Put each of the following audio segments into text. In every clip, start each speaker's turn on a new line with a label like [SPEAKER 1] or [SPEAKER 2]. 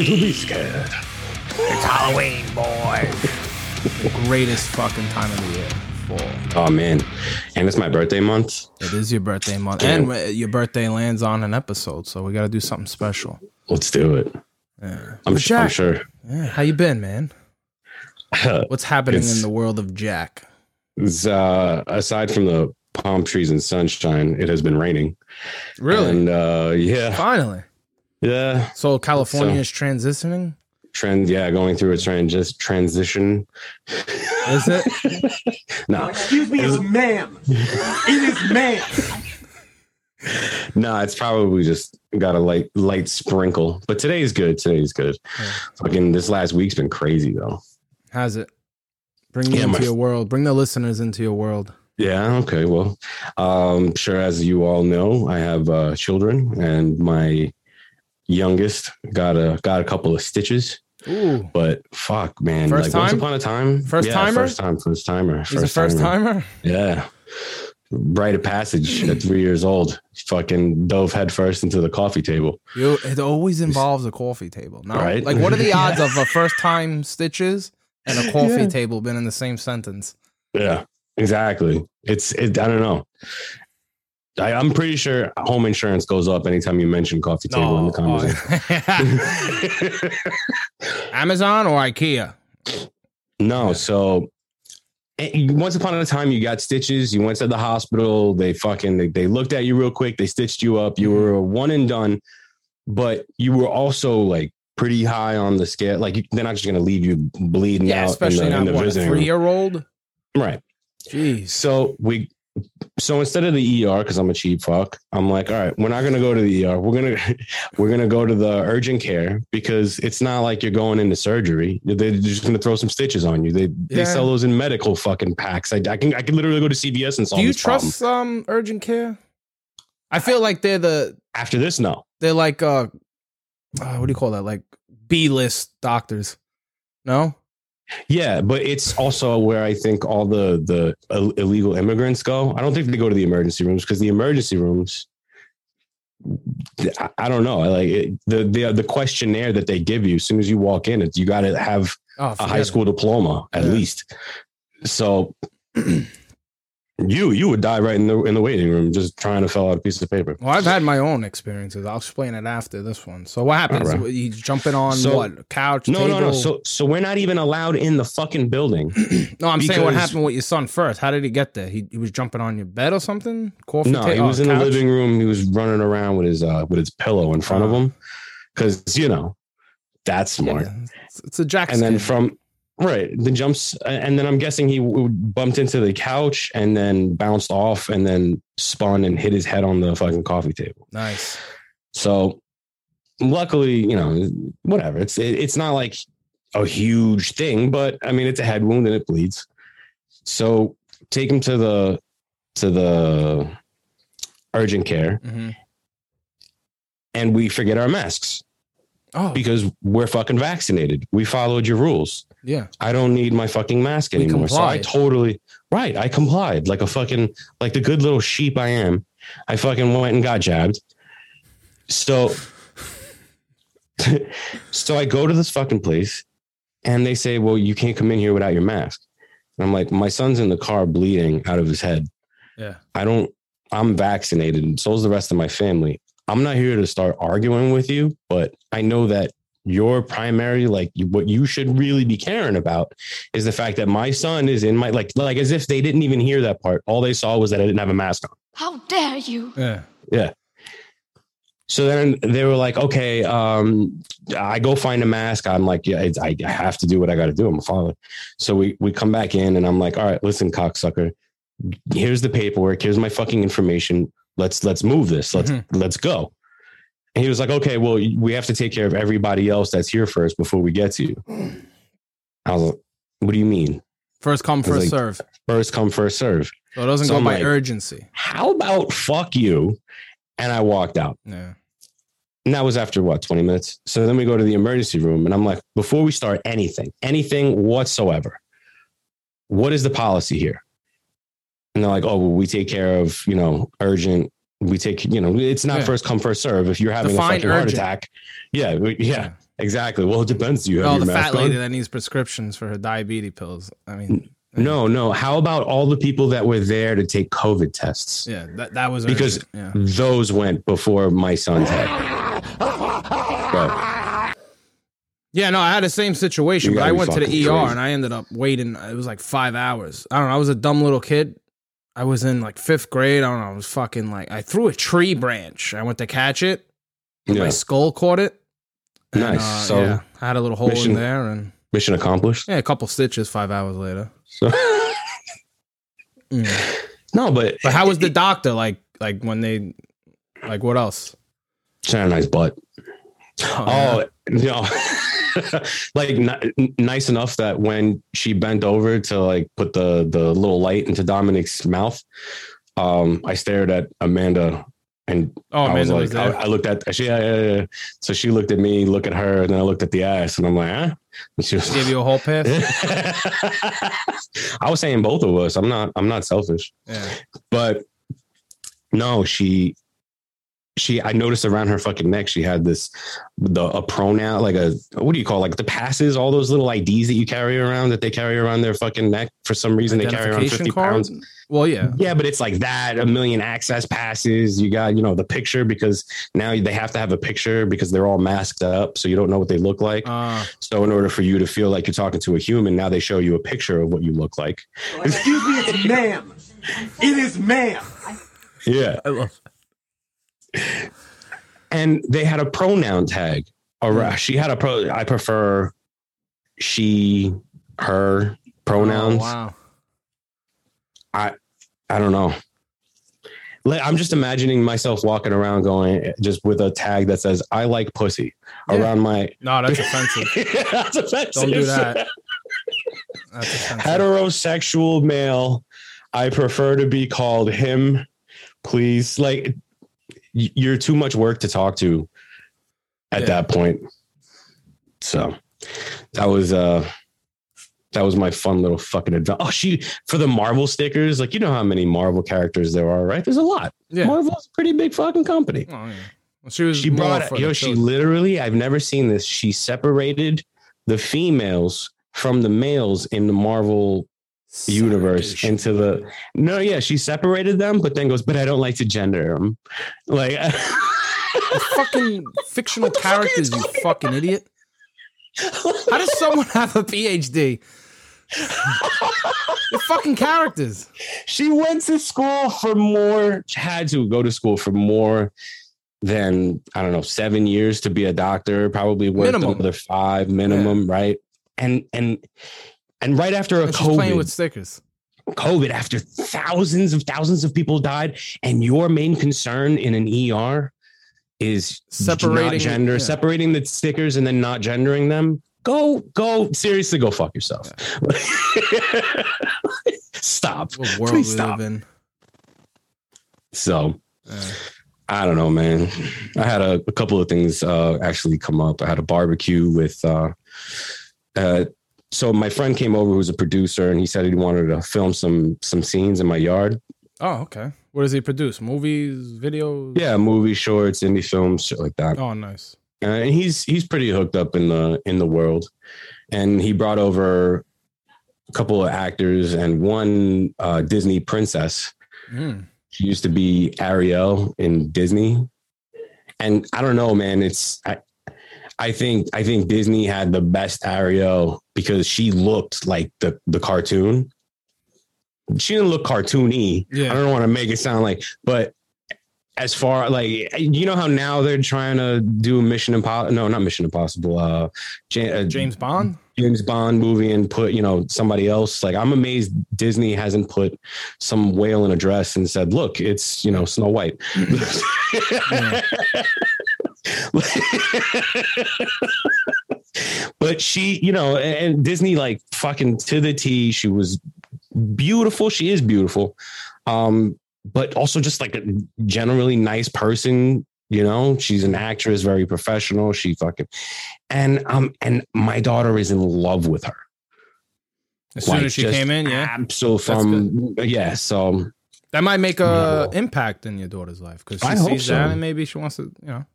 [SPEAKER 1] you ready to be scared?
[SPEAKER 2] It's Halloween, boy. Greatest fucking time of the year. Fall.
[SPEAKER 1] Oh man, and it's my birthday month.
[SPEAKER 2] It is your birthday month,
[SPEAKER 1] Damn.
[SPEAKER 2] and your birthday lands on an episode, so we got to do something special.
[SPEAKER 1] Let's do it.
[SPEAKER 2] Yeah.
[SPEAKER 1] I'm,
[SPEAKER 2] But
[SPEAKER 1] su- I'm sure.
[SPEAKER 2] Yeah, how you been, man? What's happening in the world of Jack?
[SPEAKER 1] It's, uh, aside from the palm trees and sunshine, it has been raining.
[SPEAKER 2] Really?
[SPEAKER 1] And uh, yeah,
[SPEAKER 2] Finally.
[SPEAKER 1] Yeah.
[SPEAKER 2] So California is transitioning.
[SPEAKER 1] Trend, yeah, going through a trend, just transition.
[SPEAKER 2] Is it?
[SPEAKER 1] No,
[SPEAKER 3] Excuse me, it's ma'am. It is ma'am.
[SPEAKER 1] no, it's probably just got a light, light sprinkle. But today's good. Today's good. Fucking this last week's been crazy though.
[SPEAKER 2] Has it? Bring me
[SPEAKER 1] Yeah,
[SPEAKER 2] into
[SPEAKER 1] my-
[SPEAKER 2] your world. Bring the listeners into your world.
[SPEAKER 1] Yeah. Okay. Well, um, sure. As you all know, I have uh, children, and my youngest got a got a couple of stitches.
[SPEAKER 2] Ooh,
[SPEAKER 1] But fuck, man!
[SPEAKER 2] First
[SPEAKER 1] like once upon a time,
[SPEAKER 2] First
[SPEAKER 1] yeah,
[SPEAKER 2] timer?
[SPEAKER 1] first time, first timer,
[SPEAKER 2] he's a first timer.
[SPEAKER 1] Yeah, rite of passage at three years old. Fucking dove headfirst into the coffee table.
[SPEAKER 2] You, it always involves a coffee table. No,
[SPEAKER 1] Right?
[SPEAKER 2] like what are the odds of a first time stitches and a coffee
[SPEAKER 1] Yeah.
[SPEAKER 2] table being in the same sentence?
[SPEAKER 1] Yeah, exactly. It's it. I don't know. I, I'm pretty sure home insurance goes up anytime you mention coffee table in the conversation.
[SPEAKER 2] Amazon or IKEA?
[SPEAKER 1] No, so eh, once upon a time you got stitches. You went to the hospital. They fucking they, they looked at you real quick. They stitched you up. You were one and done, but you were also like pretty high on the scale. Like they're not just gonna leave you bleeding
[SPEAKER 2] Yeah,
[SPEAKER 1] out
[SPEAKER 2] especially
[SPEAKER 1] in the, in
[SPEAKER 2] not
[SPEAKER 1] the
[SPEAKER 2] what, a
[SPEAKER 1] visiting
[SPEAKER 2] three year old.
[SPEAKER 1] right?
[SPEAKER 2] Jeez.
[SPEAKER 1] So we. So instead of the ER, because I'm a cheap fuck, I'm like, all right, we're not gonna go to the ER. We're gonna we're gonna go to the urgent care because it's not like you're going into surgery. They're just gonna throw some stitches on you. They
[SPEAKER 2] Yeah.
[SPEAKER 1] they sell those in medical fucking packs. I, I can I can literally go to CVS and solve
[SPEAKER 2] Do you trust um urgent care? I feel like they're the
[SPEAKER 1] After this, no.
[SPEAKER 2] they're like uh, uh what do you call that? Like B list doctors. No?
[SPEAKER 1] Yeah, but it's also where I think all the the illegal immigrants go. I don't think they go to the emergency rooms because the emergency rooms. I- don't know. Like it, the the the questionnaire that they give you as soon as you walk in. It's you got to have
[SPEAKER 2] Oh,
[SPEAKER 1] a high school diploma at
[SPEAKER 2] Yeah.
[SPEAKER 1] least. So you you would die right in the in the waiting room just trying to fill out a piece of paper.
[SPEAKER 2] Well, I've had my own experiences. I'll explain it after this one. So what happens?
[SPEAKER 1] Right.
[SPEAKER 2] You jumping on
[SPEAKER 1] So-
[SPEAKER 2] what? Couch?
[SPEAKER 1] No, no, no. So so we're not even allowed in the fucking building.
[SPEAKER 2] no, I'm saying what happened with your son first. How did he get there? He, he was jumping on your bed or something? Coffee
[SPEAKER 1] No,
[SPEAKER 2] ta-
[SPEAKER 1] he
[SPEAKER 2] oh,
[SPEAKER 1] was in the
[SPEAKER 2] couch?
[SPEAKER 1] living room. He was running around with his uh with his pillow in front of
[SPEAKER 2] Oh.
[SPEAKER 1] him because you know that's smart.
[SPEAKER 2] Yeah, it's, it's a jack.
[SPEAKER 1] And then from right the jumps, and then I'm guessing he bumped into the couch and then bounced off and then spun and hit his head on the fucking coffee table.
[SPEAKER 2] nice.
[SPEAKER 1] So luckily, you know, whatever. It's it, it's not like a huge thing, but I mean, it's a head wound and it bleeds. So take him to the to the urgent care,
[SPEAKER 2] Mhm.
[SPEAKER 1] and we forget our masks
[SPEAKER 2] Oh,
[SPEAKER 1] because we're fucking vaccinated. We followed your rules.
[SPEAKER 2] yeah.
[SPEAKER 1] I don't need my fucking mask
[SPEAKER 2] We
[SPEAKER 1] anymore. So I totally right. I complied like a fucking like the good little sheep I am. I fucking went and got jabbed. So so I go to this fucking place and they say, Well, you can't come in here without your mask. And I'm like, my son's in the car bleeding out of his head.
[SPEAKER 2] Yeah.
[SPEAKER 1] I don't I'm vaccinated and so is the rest of my family. I'm not here to start arguing with you, but I know that your primary like what you should really be caring about is the fact that my son is in my like like as if they didn't even hear that part. All they saw was that I didn't have a mask on.
[SPEAKER 4] How dare you?
[SPEAKER 2] Yeah. Yeah.
[SPEAKER 1] So then they were like, okay, um, I go find a mask. I'm like, yeah, it's, I I have to do what I got to do. I'm a father. So we we come back in, and I'm like, all right, listen, cocksucker, here's the paperwork. Here's my fucking information. Let's let's move this. Let's
[SPEAKER 2] Mhm.
[SPEAKER 1] let's go. And he was like, okay, well, we have to take care of everybody else that's here first before we get to you. I was like, what do you mean?
[SPEAKER 2] First come, first
[SPEAKER 1] like-
[SPEAKER 2] serve.
[SPEAKER 1] First come, first serve.
[SPEAKER 2] So it doesn't
[SPEAKER 1] so
[SPEAKER 2] go
[SPEAKER 1] I'm
[SPEAKER 2] by
[SPEAKER 1] like-
[SPEAKER 2] urgency.
[SPEAKER 1] How about fuck you? And I walked out.
[SPEAKER 2] Yeah.
[SPEAKER 1] And that was after what, 20 minutes? So then we go to the emergency room and I'm like, before we start anything, anything whatsoever, what is the policy here? And they're like, oh, well, we take care of, you know, urgent we take, you know, it's not
[SPEAKER 2] Yeah.
[SPEAKER 1] first come first serve. If you're having
[SPEAKER 2] Define
[SPEAKER 1] a fucking heart attack, yeah, we- yeah, exactly. Well, it depends. Do you have
[SPEAKER 2] Oh, the fat lady that needs prescriptions for her diabetes pills. I mean,
[SPEAKER 1] No, no. How about all the people that were there to take COVID tests?
[SPEAKER 2] yeah, that, that was
[SPEAKER 1] Because
[SPEAKER 2] yeah.
[SPEAKER 1] those went before my son's head. But
[SPEAKER 2] Yeah, no, I had the same situation, but I went to the ER
[SPEAKER 1] crazy.
[SPEAKER 2] and I ended up waiting. It was like five hours. I don't know. I was a dumb little kid. I was in like fifth grade. I don't know. I was fucking like, I threw a tree branch. I went to catch it. My
[SPEAKER 1] yeah,
[SPEAKER 2] skull caught it. And,
[SPEAKER 1] Nice.
[SPEAKER 2] uh,
[SPEAKER 1] So,
[SPEAKER 2] yeah, I had a little hole
[SPEAKER 1] mission-
[SPEAKER 2] in there and
[SPEAKER 1] mission accomplished.
[SPEAKER 2] yeah, a couple stitches five hours later.
[SPEAKER 1] So,
[SPEAKER 2] Mm.
[SPEAKER 1] no, but
[SPEAKER 2] But how was the doctor? Like, like when they, like what else?
[SPEAKER 1] she had a nice butt.
[SPEAKER 2] yeah.
[SPEAKER 1] Oh, no. like n- nice enough that when she bent over to like put the the little light into Dominic's mouth, um, I stared at Amanda and
[SPEAKER 2] oh,
[SPEAKER 1] I was
[SPEAKER 2] Amanda
[SPEAKER 1] like,
[SPEAKER 2] was
[SPEAKER 1] I. I looked at she, yeah, yeah, yeah. so she looked at me, look at her, and then I looked at the ass, and I'm like, huh? And she was,
[SPEAKER 2] Gave you a whole pass.
[SPEAKER 1] I was saying both of us. I'm not. I'm not selfish,
[SPEAKER 2] Yeah.
[SPEAKER 1] but no, she. She, I noticed around her fucking neck, she had this, the a pronoun, like a what do you call it? like the passes, all those little IDs that you carry around that they carry around their fucking neck for some reason. They carry around fifty
[SPEAKER 2] card.
[SPEAKER 1] pounds.
[SPEAKER 2] Well, yeah.
[SPEAKER 1] Yeah, but it's like that, a million access passes. You got, you know, the picture because now they have to have a picture because they're all masked up. So you don't know what they look like.
[SPEAKER 2] Uh,
[SPEAKER 1] So in order for you to feel like you're talking to a human, now they show you a picture of what you look like.
[SPEAKER 3] Excuse me, it's ma'am. It is ma'am.
[SPEAKER 1] Yeah.
[SPEAKER 2] I love.
[SPEAKER 1] And they had a pronoun tag. Or hmm. she had a pro I prefer she, her pronouns.
[SPEAKER 2] Oh, wow.
[SPEAKER 1] I I don't know. Like, I'm just imagining myself walking around going just with a tag that says "I like pussy"
[SPEAKER 2] Yeah.
[SPEAKER 1] around my.
[SPEAKER 2] No, that's offensive.
[SPEAKER 1] That's offensive.
[SPEAKER 2] Don't do that.
[SPEAKER 1] Heterosexual male. I prefer to be called him. Please, like you're too much work to talk to at
[SPEAKER 2] Yeah.
[SPEAKER 1] that point. So that was uh that was my fun little fucking adventure. Oh, she for the Marvel stickers, like you know how many Marvel characters there are, right? There's a lot.
[SPEAKER 2] Yeah.
[SPEAKER 1] Marvel's a pretty big fucking company.
[SPEAKER 2] Oh, yeah. Well, she was.
[SPEAKER 1] She brought yo,
[SPEAKER 2] the
[SPEAKER 1] she literally, I've never seen this. She separated the females from the males in the Marvel universe into the no, yeah, she separated them, but then goes, but I don't like to gender them. Like
[SPEAKER 2] fucking fictional
[SPEAKER 1] the fuck you
[SPEAKER 2] characters, you fucking idiot. How does someone have a PhD? They're fucking characters.
[SPEAKER 1] she went to school for more, had to go to school for more than I don't know, seven years to be a doctor, probably worked
[SPEAKER 2] Minimum.
[SPEAKER 1] another five minimum, right? And and and right after a
[SPEAKER 2] And she's playing
[SPEAKER 1] COVID,
[SPEAKER 2] with stickers.
[SPEAKER 1] COVID, after thousands of thousands of people died, and your main concern in an ER is
[SPEAKER 2] Separating-
[SPEAKER 1] gender,
[SPEAKER 2] yeah.
[SPEAKER 1] separating the stickers and then not gendering them. Go, go, seriously, go fuck yourself. Stop.
[SPEAKER 2] What world
[SPEAKER 1] Please stop. So
[SPEAKER 2] Yeah.
[SPEAKER 1] I don't know, man. I had a, a couple of things uh, actually come up. I had a barbecue with. Uh, uh, so my friend came over, who's a producer, and he said he wanted to film some some scenes in my yard.
[SPEAKER 2] Oh, okay. What does he produce? Movies, videos?
[SPEAKER 1] Yeah, movie shorts, indie films, shit like that.
[SPEAKER 2] Oh, nice.
[SPEAKER 1] Uh, and he's he's pretty hooked up in the in the world, and he brought over a couple of actors and one uh, Disney princess.
[SPEAKER 2] Mm.
[SPEAKER 1] She used to be Ariel in Disney, and I don't know, man. It's I, I think I think Disney had the best Ariel because she looked like the the cartoon. She didn't look cartoony.
[SPEAKER 2] Yeah.
[SPEAKER 1] I don't want to make it sound like, but as far like you know how now they're trying to do Mission Impossible. No, not Mission Impossible. Uh, uh,
[SPEAKER 2] James Bond?
[SPEAKER 1] James Bond movie and put, you know, somebody else. Like I'm amazed Disney hasn't put some whale in a dress and said, look, it's, you know, Snow White. but she, you know, and Disney like fucking to the T, she was beautiful. She is beautiful. Um, but also just like a generally nice person, you know, she's an actress, very professional. She fucking and um and my daughter is in love with her.
[SPEAKER 2] As soon
[SPEAKER 1] Like,
[SPEAKER 2] as she came in, yeah.
[SPEAKER 1] Absolutely from yeah. So
[SPEAKER 2] That might make a impact in your daughter's life because she
[SPEAKER 1] I
[SPEAKER 2] sees
[SPEAKER 1] so.
[SPEAKER 2] that and maybe she wants to, you know.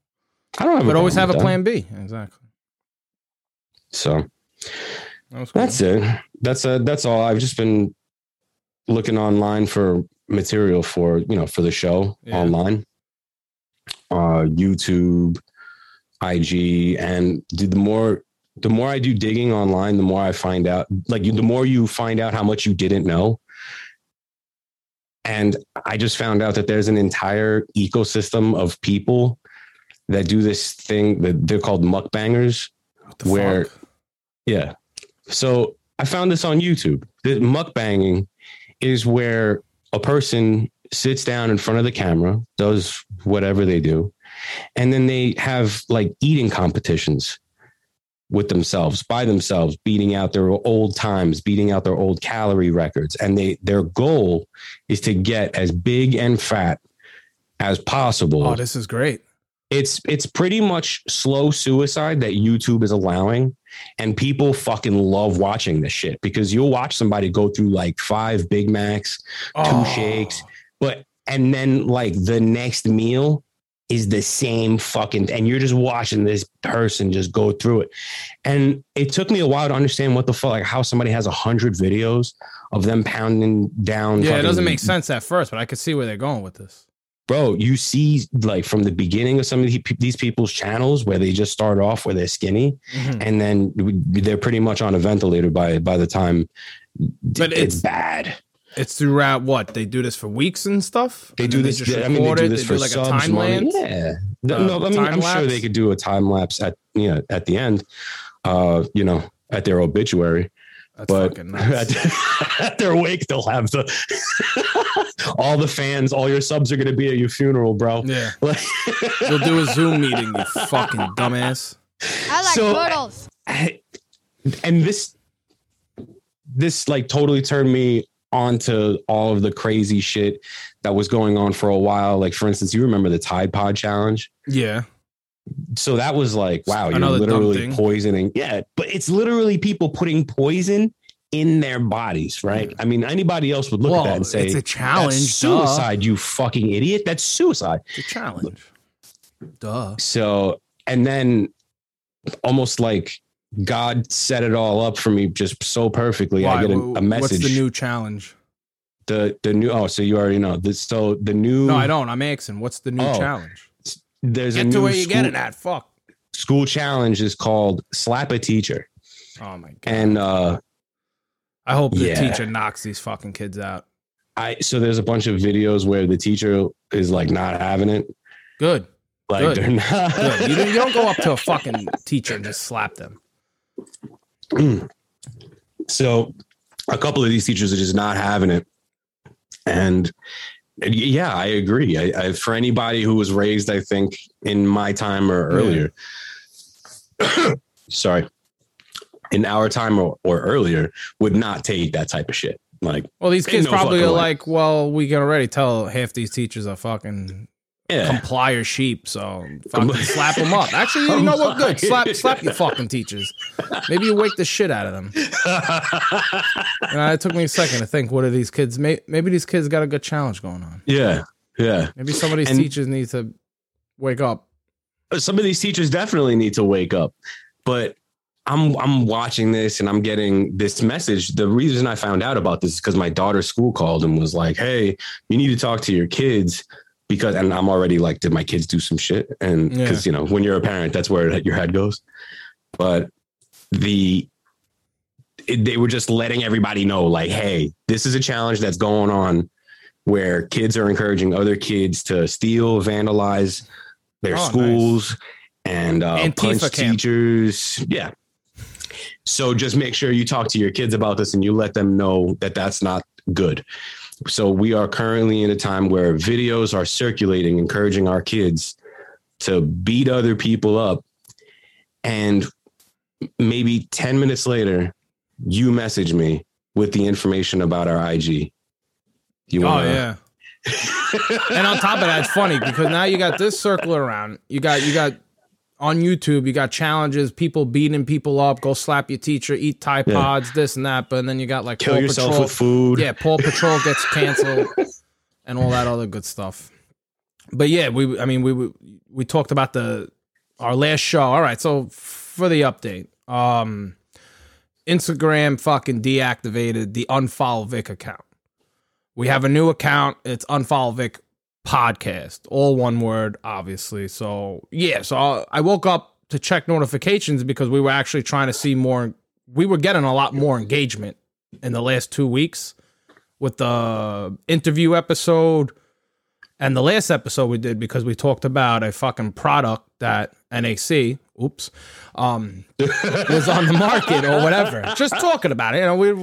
[SPEAKER 1] I don't have.
[SPEAKER 2] But always have a plan B. Exactly.
[SPEAKER 1] So
[SPEAKER 2] That cool.
[SPEAKER 1] that's it. That's uh That's all. I've just been looking online for material for you know for the show
[SPEAKER 2] Yeah.
[SPEAKER 1] online, uh, YouTube, IG, and the the more the more I do digging online, the more I find out. Like you, the more you find out how much you didn't know. And I just found out that there's an entire ecosystem of people that do this thing that they're called
[SPEAKER 2] the
[SPEAKER 1] where-
[SPEAKER 2] fuck?
[SPEAKER 1] Yeah. So I found this on YouTube. The mukbanging is where a person sits down in front of the camera, does whatever they do, and then they have like eating competitions with themselves, by themselves, beating out their old times, beating out their old calorie records. And they their goal is to get as big and fat as possible
[SPEAKER 2] Oh, this is great.
[SPEAKER 1] It's it's pretty much slow suicide that YouTube is allowing, and people fucking love watching this shit because you'll watch somebody go through like five Big Macs,
[SPEAKER 2] Oh.
[SPEAKER 1] shakes. but and then like the next meal is the same fucking and you're just watching this person just go through it and it took me a while to understand what the fuck like how somebody has a hundred videos of them pounding down
[SPEAKER 2] Yeah, it doesn't make sense at first, but I could see where they're going with this.
[SPEAKER 1] Bro, you see like from the beginning of some of these people's channels where they just start off where they're skinny
[SPEAKER 2] Mhm.
[SPEAKER 1] and then they're pretty much on a ventilator by by the time
[SPEAKER 2] But
[SPEAKER 1] it's,
[SPEAKER 2] it's-
[SPEAKER 1] bad.
[SPEAKER 2] It's throughout what they do this for weeks and stuff.
[SPEAKER 1] They
[SPEAKER 2] And
[SPEAKER 1] do this.
[SPEAKER 2] just
[SPEAKER 1] I mean, they do this
[SPEAKER 2] they
[SPEAKER 1] for
[SPEAKER 2] do like a
[SPEAKER 1] subs,
[SPEAKER 2] time
[SPEAKER 1] money.
[SPEAKER 2] lapse.
[SPEAKER 1] Yeah. No,
[SPEAKER 2] Uh,
[SPEAKER 1] no, I mean, I'm sure they could do a time lapse at you know at the end, uh, you know, at their obituary.
[SPEAKER 2] That's
[SPEAKER 1] but
[SPEAKER 2] fucking
[SPEAKER 1] at,
[SPEAKER 2] nuts.
[SPEAKER 1] at their wake, they'll have the all the fans, all your subs are going to be at your funeral, bro.
[SPEAKER 2] yeah,
[SPEAKER 1] Like-
[SPEAKER 2] you'll do a Zoom meeting, you fucking dumbass.
[SPEAKER 4] I like
[SPEAKER 1] So-
[SPEAKER 4] turtles.
[SPEAKER 1] I- and this this like totally turned me onto all of the crazy shit that was going on for a while like for instance you remember the tide pod challenge
[SPEAKER 2] Yeah,
[SPEAKER 1] so that was like wow you're
[SPEAKER 2] Another
[SPEAKER 1] literally poisoning yeah but it's literally people putting poison in their bodies right i mean anybody else would look at that and say
[SPEAKER 2] it's a
[SPEAKER 1] that's
[SPEAKER 2] challenge.
[SPEAKER 1] suicide you fucking idiot that's suicide
[SPEAKER 2] Duh. It's a challenge. Duh.
[SPEAKER 1] so and then almost like God set it all up for me just so perfectly. I get a, a message.
[SPEAKER 2] What's the new challenge?
[SPEAKER 1] the the new oh so you already know this so the new
[SPEAKER 2] No, I don't. I'm asking. What's the new
[SPEAKER 1] Oh,
[SPEAKER 2] challenge?
[SPEAKER 1] There's a
[SPEAKER 2] Get to where you're
[SPEAKER 1] school,
[SPEAKER 2] getting at. Fuck.
[SPEAKER 1] school challenge is called slap a teacher
[SPEAKER 2] Oh my god.
[SPEAKER 1] and uh
[SPEAKER 2] I hope the
[SPEAKER 1] yeah.
[SPEAKER 2] teacher knocks these fucking kids out.
[SPEAKER 1] I so there's a bunch of videos where the teacher is like not having it
[SPEAKER 2] Good.
[SPEAKER 1] like
[SPEAKER 2] Good.
[SPEAKER 1] they're not
[SPEAKER 2] Good. You, don't- you don't go up to a fucking teacher and just slap them.
[SPEAKER 1] so a couple of these teachers are just not having it and yeah i agree. I, I for anybody who was raised i think in my time or earlier sorry in our time or, or earlier would not take that type of shit. Like
[SPEAKER 2] Well, these kids
[SPEAKER 1] no
[SPEAKER 2] probably are
[SPEAKER 1] way.
[SPEAKER 2] like, well, we can already tell half these teachers are fucking
[SPEAKER 1] yeah
[SPEAKER 2] complier sheep, so fucking slap them up. Actually, you know what? Good. Slap, slap your fucking teachers. Maybe you wake the shit out of them. And it took me a second to think, what are these kids? May, maybe these kids got a good challenge going on.
[SPEAKER 1] yeah yeah
[SPEAKER 2] Maybe some of these
[SPEAKER 1] And-
[SPEAKER 2] teachers need to wake up.
[SPEAKER 1] Uh, some of these teachers definitely need to wake up. But I'm I'm watching this and I'm getting this message. The reason I found out about this is because my daughter's school called and was like, "Hey, you need to talk to your kids." Because and I'm already like, did my kids do some shit? And
[SPEAKER 2] Yeah.
[SPEAKER 1] because you know, when you're a parent, that's where your head goes. But the it, they were just letting everybody know, like, hey, this is a challenge that's going on where kids are encouraging other kids to steal, vandalize their
[SPEAKER 2] Oh, nice.
[SPEAKER 1] schools and uh, punch
[SPEAKER 2] camp.
[SPEAKER 1] teachers. Yeah. So just make sure you talk to your kids about this and you let them know that that's not good. So we are currently in a time where videos are circulating, encouraging our kids to beat other people up. And maybe 10 minutes later, you message me with the information about our IG. You
[SPEAKER 2] Oh
[SPEAKER 1] wanna,
[SPEAKER 2] yeah. and on top of that, it's funny because now you got this circle around. You got you got on YouTube, you got challenges, people beating people up, go slap your teacher, eat Tide
[SPEAKER 1] Yeah.
[SPEAKER 2] Pods, this and that. But then you got like
[SPEAKER 1] kill
[SPEAKER 2] Paw
[SPEAKER 1] yourself
[SPEAKER 2] Patrol.
[SPEAKER 1] with food.
[SPEAKER 2] Yeah, Paw Patrol gets canceled. and all that other good stuff. But yeah, we I mean we we, we talked about the our last show. All right, so for the update, um Instagram fucking deactivated the unfollow Vic account. We have a new account. It's unfollow Vic podcast, all one word, obviously. So yeah, so I, woke up to check notifications because we were actually trying to see more. We were getting a lot more engagement in the last two weeks with the interview episode and the last episode we did because we talked about a fucking product that NAC, oops, um, was on the market or whatever. Just talking about it. You know, we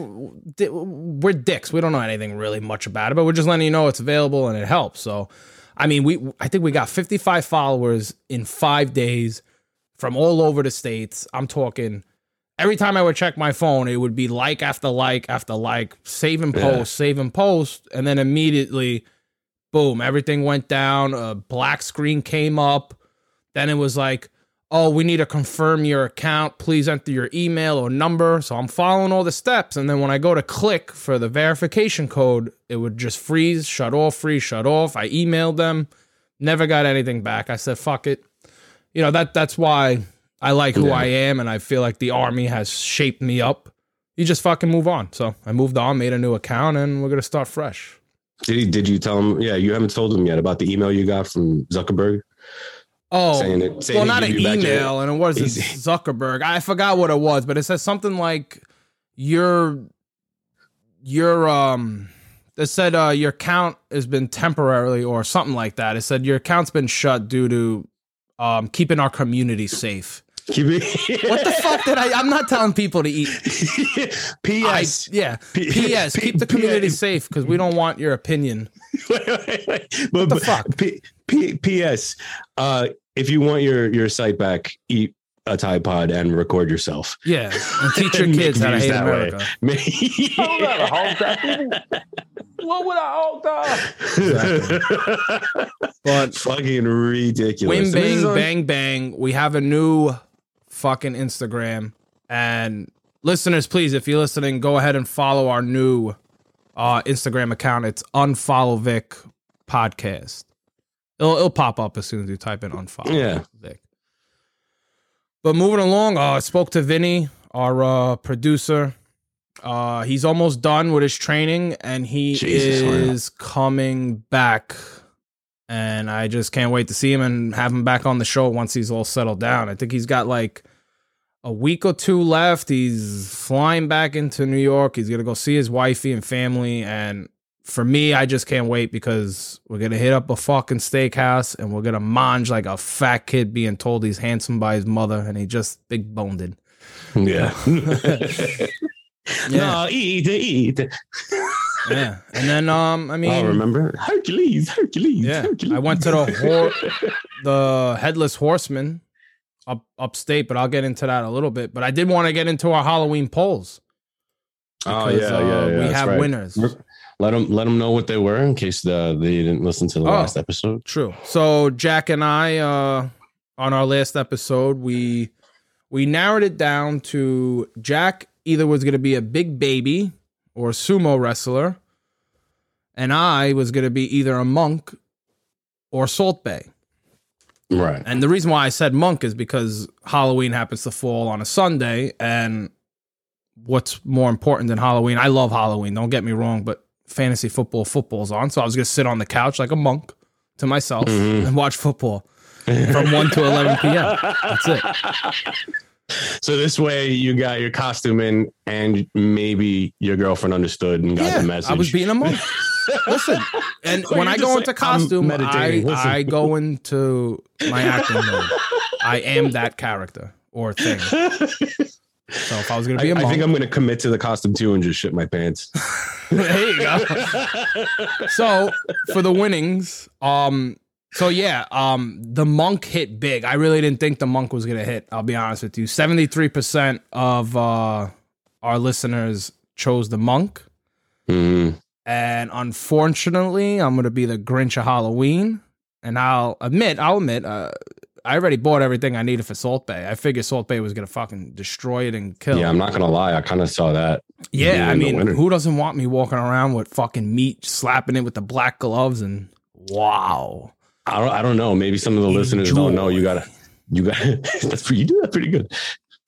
[SPEAKER 2] we're dicks. We don't know anything really much about it, but we're just letting you know it's available and it helps. So, I mean, we I think we got 55 followers in five days from all over the states. I'm talking. Every time I would check my phone, it would be like after like after like, save and post,
[SPEAKER 1] Yeah.
[SPEAKER 2] save and post, and then immediately boom, everything went down. A black screen came up. Then it was like, oh, we need to confirm your account. Please enter your email or number. So I'm following all the steps. And then when I go to click for the verification code, it would just freeze, shut off, freeze, shut off. I emailed them, never got anything back. I said, fuck it. You know, that that's why I like who
[SPEAKER 1] Yeah.
[SPEAKER 2] I am. And I feel like the army has shaped me up. You just fucking move on. So I moved on, made a new account, and we're going to start fresh.
[SPEAKER 1] Did he? Did you tell him? Yeah, you haven't told him yet about the email you got from Zuckerberg
[SPEAKER 2] Oh,
[SPEAKER 1] saying it. Saying
[SPEAKER 2] well, not an
[SPEAKER 1] give you back your-
[SPEAKER 2] email, and it was. Zuckerberg. I forgot what it was, but it says something like your your um. It said uh, your account has been temporarily, or something like that. It said your account's been shut due to um keeping our community safe.
[SPEAKER 1] Keep it-
[SPEAKER 2] What the fuck did I? I'm not telling people to eat. I,
[SPEAKER 1] P.S.
[SPEAKER 2] yeah.
[SPEAKER 1] P-
[SPEAKER 2] P.S. Keep the community
[SPEAKER 1] P-
[SPEAKER 2] safe because we don't want your opinion.
[SPEAKER 1] wait, wait, wait. But,
[SPEAKER 2] the fuck?
[SPEAKER 1] P, P, P.S. Uh, if you want your your site back, eat a Tide Pod and record yourself.
[SPEAKER 2] Yeah, and teach your
[SPEAKER 1] Make
[SPEAKER 2] kids how to
[SPEAKER 1] views
[SPEAKER 2] hate
[SPEAKER 1] that way.
[SPEAKER 2] America.
[SPEAKER 3] What would I hold
[SPEAKER 2] But
[SPEAKER 1] Fucking ridiculous.
[SPEAKER 2] Wing
[SPEAKER 1] So
[SPEAKER 2] bang
[SPEAKER 1] on-
[SPEAKER 2] bang bang. We have a new fucking Instagram. And listeners, please, if you're listening, go ahead and follow our new uh Instagram account. It's unfollow Vic podcast. It'll it'll pop up as soon as you type in unfollow
[SPEAKER 1] Yeah.
[SPEAKER 2] Vic. But moving along, uh I spoke to Vinny, our uh producer. Uh he's almost done with his training and he
[SPEAKER 1] Jesus, wow.
[SPEAKER 2] is coming back and I just can't wait to see him and have him back on the show once he's all settled down. I think he's got like a week or two left. He's flying back into New York. He's gonna go see his wifey and family. And for me, I just can't wait because we're gonna hit up a fucking steakhouse and we're gonna mange like a fat kid being told he's handsome by his mother and he just big boned it.
[SPEAKER 1] Yeah.
[SPEAKER 2] Yeah.
[SPEAKER 1] No, eat, eat.
[SPEAKER 2] Yeah. And then um I mean
[SPEAKER 1] I remember Hercules, Hercules.
[SPEAKER 2] Yeah,
[SPEAKER 1] Hercules.
[SPEAKER 2] I went to the hor- the headless horseman up upstate, but I'll get into that a little bit. But I did want to get into our Halloween polls.
[SPEAKER 1] Oh yeah,
[SPEAKER 2] because,
[SPEAKER 1] yeah,
[SPEAKER 2] uh,
[SPEAKER 1] yeah.
[SPEAKER 2] we have
[SPEAKER 1] right.
[SPEAKER 2] winners.
[SPEAKER 1] Let them let them know what they were in case the, they didn't listen to the
[SPEAKER 2] Oh.
[SPEAKER 1] last episode.
[SPEAKER 2] True. So Jack and I, uh, on our last episode, we we narrowed it down to Jack either was going to be a big baby or a sumo wrestler, and I was going to be either a monk or Salt Bae.
[SPEAKER 1] Right.
[SPEAKER 2] And the reason why I said monk is because Halloween happens to fall on a Sunday. And what's more important than Halloween? I love Halloween, don't get me wrong, but fantasy football, football's on. So I was going to sit on the couch like a monk to myself
[SPEAKER 1] Mhm.
[SPEAKER 2] and watch football from 1 to 11 p.m. That's it.
[SPEAKER 1] So this way you got your costume in and maybe your girlfriend understood and got
[SPEAKER 2] Yeah,
[SPEAKER 1] the message.
[SPEAKER 2] I was being a monk. Listen, and
[SPEAKER 1] So
[SPEAKER 2] when I go
[SPEAKER 1] like,
[SPEAKER 2] into costume, I, I go into my acting mode. I am that character or thing. So if I was going to
[SPEAKER 1] I,
[SPEAKER 2] be a
[SPEAKER 1] I
[SPEAKER 2] monk, I
[SPEAKER 1] think I'm gonna commit to the costume too and just shit my pants.
[SPEAKER 2] there you go. so for the winnings, um, so yeah, um, the monk hit big. I really didn't think the monk was gonna hit. I'll be honest with you. Seventy three percent of uh, our listeners chose the monk,
[SPEAKER 1] Mhm.
[SPEAKER 2] and unfortunately, I'm gonna be the Grinch of Halloween. And I'll admit, I'll admit, uh, I already bought everything I needed for Salt Bae. I figured Salt Bae was gonna fucking destroy it and kill.
[SPEAKER 1] Yeah, I'm not gonna lie. I kind of saw that.
[SPEAKER 2] Yeah, I mean, who doesn't want me walking around with fucking meat, slapping it with the black gloves, and wow.
[SPEAKER 1] I don't, I don't know. Maybe some of the listeners don't know. You gotta, you gotta. that's pretty. You do that pretty good.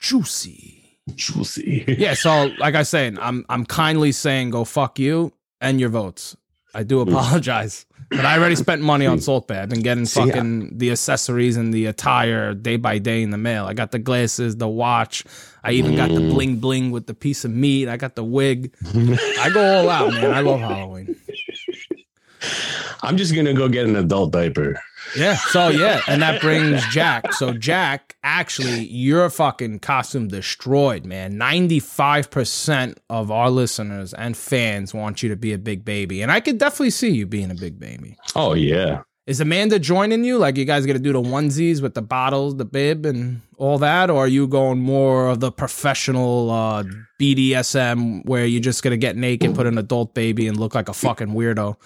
[SPEAKER 2] Juicy.
[SPEAKER 1] Juicy.
[SPEAKER 2] Yeah, so like I said, I'm I'm kindly saying go fuck you and your votes. I do apologize. But I already spent money on Salt Bae. I've been getting
[SPEAKER 1] See, I-
[SPEAKER 2] fucking the accessories and the attire day by day in the mail. I got the glasses, the watch. I even got the
[SPEAKER 1] Mm.
[SPEAKER 2] bling bling with the piece of meat. I got the wig. I go all out, man. I love Halloween.
[SPEAKER 1] I'm just gonna go get an adult diaper.
[SPEAKER 2] Yeah. So yeah, and that brings Jack. So Jack, actually, your fucking costume destroyed, man. Ninety-five percent of our listeners and fans want you to be a big baby, and I could definitely see you being a big baby.
[SPEAKER 1] Oh yeah.
[SPEAKER 2] Is Amanda joining you? Like you guys gonna do the onesies with the bottles, the bib, and all that, or are you going more of the professional uh, BDSM where you're just gonna get naked, put an adult baby, and look like a fucking weirdo?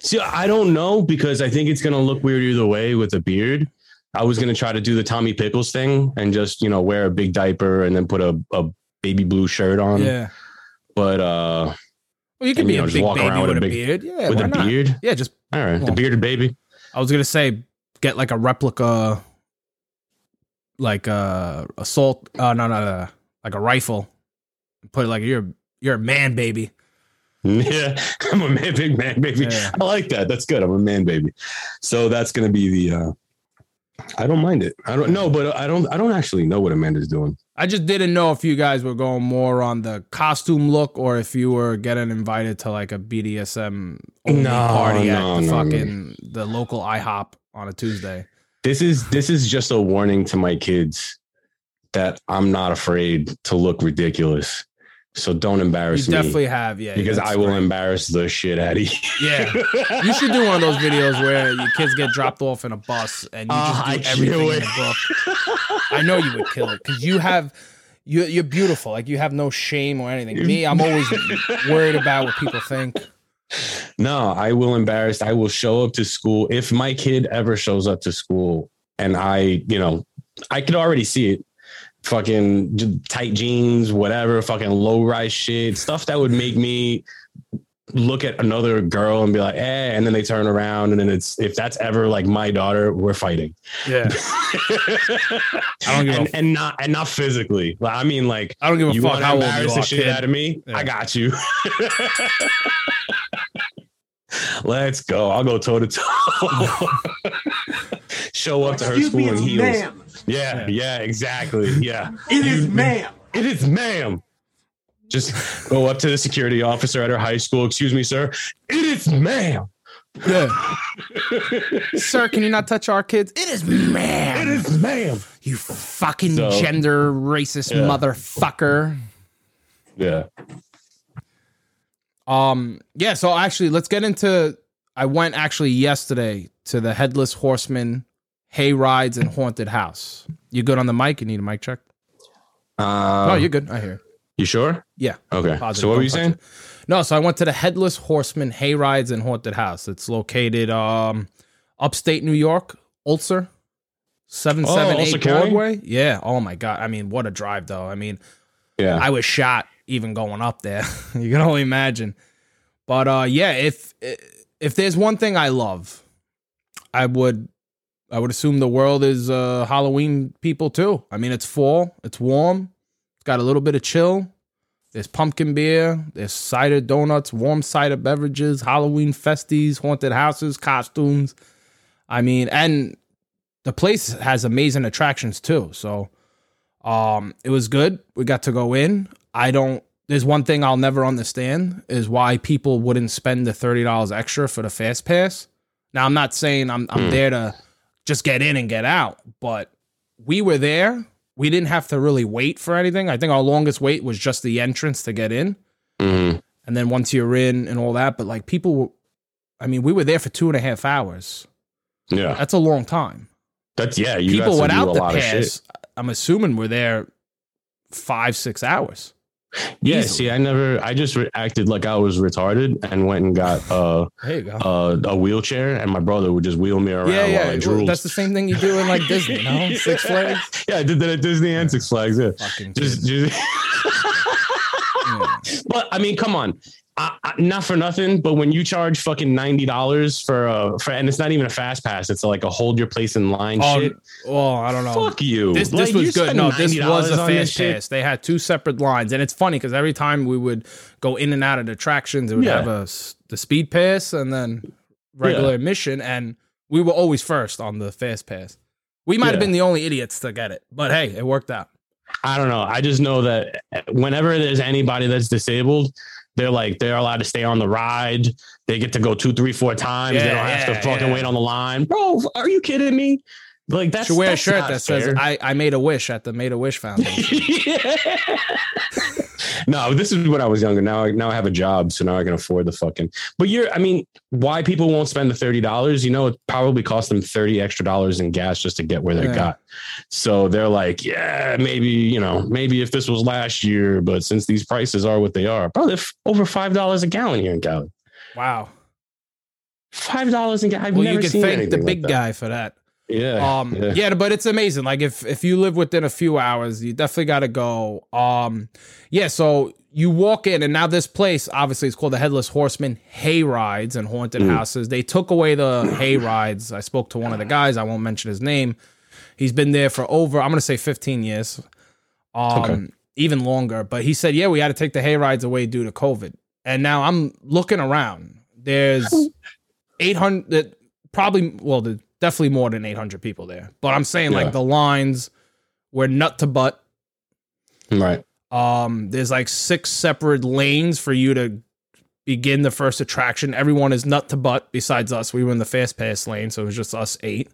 [SPEAKER 1] See, I don't know because I think it's gonna look weird either way with a beard. I was gonna try to do the Tommy Pickles thing and just you know wear a big diaper and then put a, a baby blue shirt on.
[SPEAKER 2] Yeah.
[SPEAKER 1] But uh,
[SPEAKER 2] Well, you could
[SPEAKER 1] And,
[SPEAKER 2] be
[SPEAKER 1] you know,
[SPEAKER 2] a big baby with,
[SPEAKER 1] with
[SPEAKER 2] a
[SPEAKER 1] big-
[SPEAKER 2] beard. Yeah,
[SPEAKER 1] with a
[SPEAKER 2] not?
[SPEAKER 1] beard.
[SPEAKER 2] Yeah, just
[SPEAKER 1] All right,
[SPEAKER 2] Well-
[SPEAKER 1] the bearded baby.
[SPEAKER 2] I was gonna say get like a replica, like a assault. Uh, no, no, no, like a rifle. Put it like you're you're a man, baby.
[SPEAKER 1] Yeah, I'm a man, big man baby.
[SPEAKER 2] Yeah.
[SPEAKER 1] I like that. That's good. I'm a man baby. So that's gonna be the. uh I don't mind it. I don't know, but I don't. I don't actually know what Amanda's doing.
[SPEAKER 2] I just didn't know if you guys were going more on the costume look or if you were getting invited to like a BDSM only
[SPEAKER 1] No,
[SPEAKER 2] party at
[SPEAKER 1] no,
[SPEAKER 2] the
[SPEAKER 1] no, no.
[SPEAKER 2] fucking the local IHOP on a Tuesday.
[SPEAKER 1] This is this is just a warning to my kids that I'm not afraid to look ridiculous. So don't
[SPEAKER 2] You
[SPEAKER 1] embarrass me You
[SPEAKER 2] definitely have, yeah.
[SPEAKER 1] because I will
[SPEAKER 2] great.
[SPEAKER 1] embarrass the shit out of you.
[SPEAKER 2] Yeah. You should do one of those videos where your kids get dropped off in a bus and you just ah, do
[SPEAKER 1] I
[SPEAKER 2] everything in the book. I know you would kill it because you have you you're beautiful. Like you have no shame or anything. Me, I'm always worried about what people think.
[SPEAKER 1] No, I will embarrass. I will show up to school if my kid ever shows up to school and I, you know, I could already see it. Fucking tight jeans, whatever, fucking low rise shit, stuff that would make me look at another girl and be like, eh, and then they turn around and then it's if that's ever like my daughter, we're fighting.
[SPEAKER 2] Yeah. I don't give a
[SPEAKER 1] and,
[SPEAKER 2] f-
[SPEAKER 1] and not and not physically. Like, I mean, like
[SPEAKER 2] I don't give a
[SPEAKER 1] you
[SPEAKER 2] fuck how old you
[SPEAKER 1] embarrass the shit
[SPEAKER 2] kid.
[SPEAKER 1] out of me?
[SPEAKER 2] Yeah.
[SPEAKER 1] I got you. Let's go. I'll go toe to toe. Show up to her
[SPEAKER 3] Excuse
[SPEAKER 1] school
[SPEAKER 3] me,
[SPEAKER 1] in heels.
[SPEAKER 3] ma'am.
[SPEAKER 1] Yeah, yeah, exactly. Yeah.
[SPEAKER 3] It is ma'am.
[SPEAKER 1] It is ma'am. Just go up to the security officer at her high school. Excuse me, sir. It is ma'am.
[SPEAKER 2] Yeah. Sir, can you not touch our kids? It is
[SPEAKER 1] It
[SPEAKER 2] man.
[SPEAKER 1] is ma'am.
[SPEAKER 2] You fucking
[SPEAKER 1] So-
[SPEAKER 2] gender racist
[SPEAKER 1] Yeah.
[SPEAKER 2] motherfucker.
[SPEAKER 1] Yeah.
[SPEAKER 2] Um, yeah, so actually let's get into I went actually yesterday to the headless horseman hay rides and haunted house. You good on the mic? You need a mic check?
[SPEAKER 1] Uh,
[SPEAKER 2] oh, you're good. I hear.
[SPEAKER 1] you sure?
[SPEAKER 2] Yeah.
[SPEAKER 1] Okay.
[SPEAKER 2] Positive.
[SPEAKER 1] So what were you saying?
[SPEAKER 2] it. No, so I went to the Headless Horseman Hay Rides and Haunted House. It's located um upstate New York, Ulster. Seven
[SPEAKER 1] Oh,
[SPEAKER 2] seven eight? Broadway. Yeah. Oh my god. I mean, what a drive though. I mean,
[SPEAKER 1] Yeah.
[SPEAKER 2] I was shot even going up there. you can only imagine. But uh yeah, if if there's one thing I love, I would I would assume the world is uh Halloween people too. I mean, it's fall, it's warm, it's got a little bit of chill. There's pumpkin beer, there's cider donuts, warm cider beverages, Halloween festies, haunted houses, costumes. I mean, and the place has amazing attractions too. So um it was good. We got to go in. I don't there's one thing I'll never understand is why people wouldn't spend the thirty dollars extra for the fast pass. Now I'm not saying I'm I'm
[SPEAKER 1] Hmm.
[SPEAKER 2] there to just get in and get out, but we were there. We didn't have to really wait for anything. I think our longest wait was just the entrance to get in.
[SPEAKER 1] Mhm.
[SPEAKER 2] And then once you're in and all that, but like people were I mean, we were there for two and a half hours.
[SPEAKER 1] Yeah.
[SPEAKER 2] That's a long time.
[SPEAKER 1] That's yeah. You
[SPEAKER 2] people without the
[SPEAKER 1] lot of shit.
[SPEAKER 2] pass, I'm assuming we're there five, six hours.
[SPEAKER 1] Yeah,
[SPEAKER 2] Easily.
[SPEAKER 1] see, I never. I just re- acted like I was retarded and went and got uh,
[SPEAKER 2] go.
[SPEAKER 1] uh, a wheelchair, and my brother would just wheel me around
[SPEAKER 2] yeah,
[SPEAKER 1] while. I drooled.
[SPEAKER 2] that's the same thing you do in like Disney, no? Six Flags.
[SPEAKER 1] yeah, I did that at Disney and Six Flags. Yeah,
[SPEAKER 2] Fucking
[SPEAKER 1] just, just But I mean, come on. I, I, not for nothing, but when you charge fucking ninety dollars for a for, and it's not even a fast pass, it's like a hold your place in line
[SPEAKER 2] Oh,
[SPEAKER 1] shit.
[SPEAKER 2] well, I don't know.
[SPEAKER 1] Fuck you.
[SPEAKER 2] This,
[SPEAKER 1] Like,
[SPEAKER 2] this
[SPEAKER 1] you
[SPEAKER 2] was good. No, this was a fast
[SPEAKER 1] shit?
[SPEAKER 2] pass. They had two separate lines, and it's funny because every time we would go in and out of the attractions, it would
[SPEAKER 1] Yeah.
[SPEAKER 2] have a the speed pass and then regular
[SPEAKER 1] Yeah.
[SPEAKER 2] admission, and we were always first on the fast pass. We might have been the only idiots to get it, but hey, it worked out.
[SPEAKER 1] I don't know. I just know that whenever there's anybody that's disabled, they're like they're allowed to stay on the ride. They get to go two, three, four times. they don't have
[SPEAKER 2] yeah,
[SPEAKER 1] to fucking
[SPEAKER 2] yeah.
[SPEAKER 1] wait on the line, bro. Are you kidding me? Like that's
[SPEAKER 2] Should wear a shirt
[SPEAKER 1] not
[SPEAKER 2] that says. I, "I made a wish" at the Made a Wish Foundation.
[SPEAKER 1] no, this is when I was younger. Now, I now I have a job, so now I can afford the fucking. But you're, I mean, why people won't spend the thirty dollars? You know, it probably cost them thirty extra dollars in gas just to get where they
[SPEAKER 2] Yeah.
[SPEAKER 1] got. So they're like, yeah, maybe you know, maybe if this was last year, but since these prices are what they are, probably f- over five dollars a gallon here in Cali.
[SPEAKER 2] wow.
[SPEAKER 1] Five dollars a gallon. I've
[SPEAKER 2] Well,
[SPEAKER 1] never
[SPEAKER 2] you can
[SPEAKER 1] seen
[SPEAKER 2] thank the
[SPEAKER 1] anything like
[SPEAKER 2] big guy for that.
[SPEAKER 1] Yeah,
[SPEAKER 2] Um,
[SPEAKER 1] yeah.
[SPEAKER 2] yeah. but it's amazing. Like if if you live within a few hours, you definitely got to go. Um, yeah. So you walk in, and now this place obviously is called the Headless Horseman Hay Rides and Haunted
[SPEAKER 1] Mm.
[SPEAKER 2] Houses. They took away the hay rides. I spoke to one of the guys. I won't mention his name. He's been there for over. I'm gonna say 15 years. Um,
[SPEAKER 1] Okay.
[SPEAKER 2] even longer. But he said, yeah, we had to take the hay rides away due to COVID. And now I'm looking around. There's 800, probably, well, there's definitely more than 800 people there. But I'm saying
[SPEAKER 1] Yeah.
[SPEAKER 2] like the lines were nut to butt.
[SPEAKER 1] right.
[SPEAKER 2] Um, there's like six separate lanes for you to begin the first attraction. Everyone is nut to butt besides us. We were in the fast pass lane, so it was just us eight.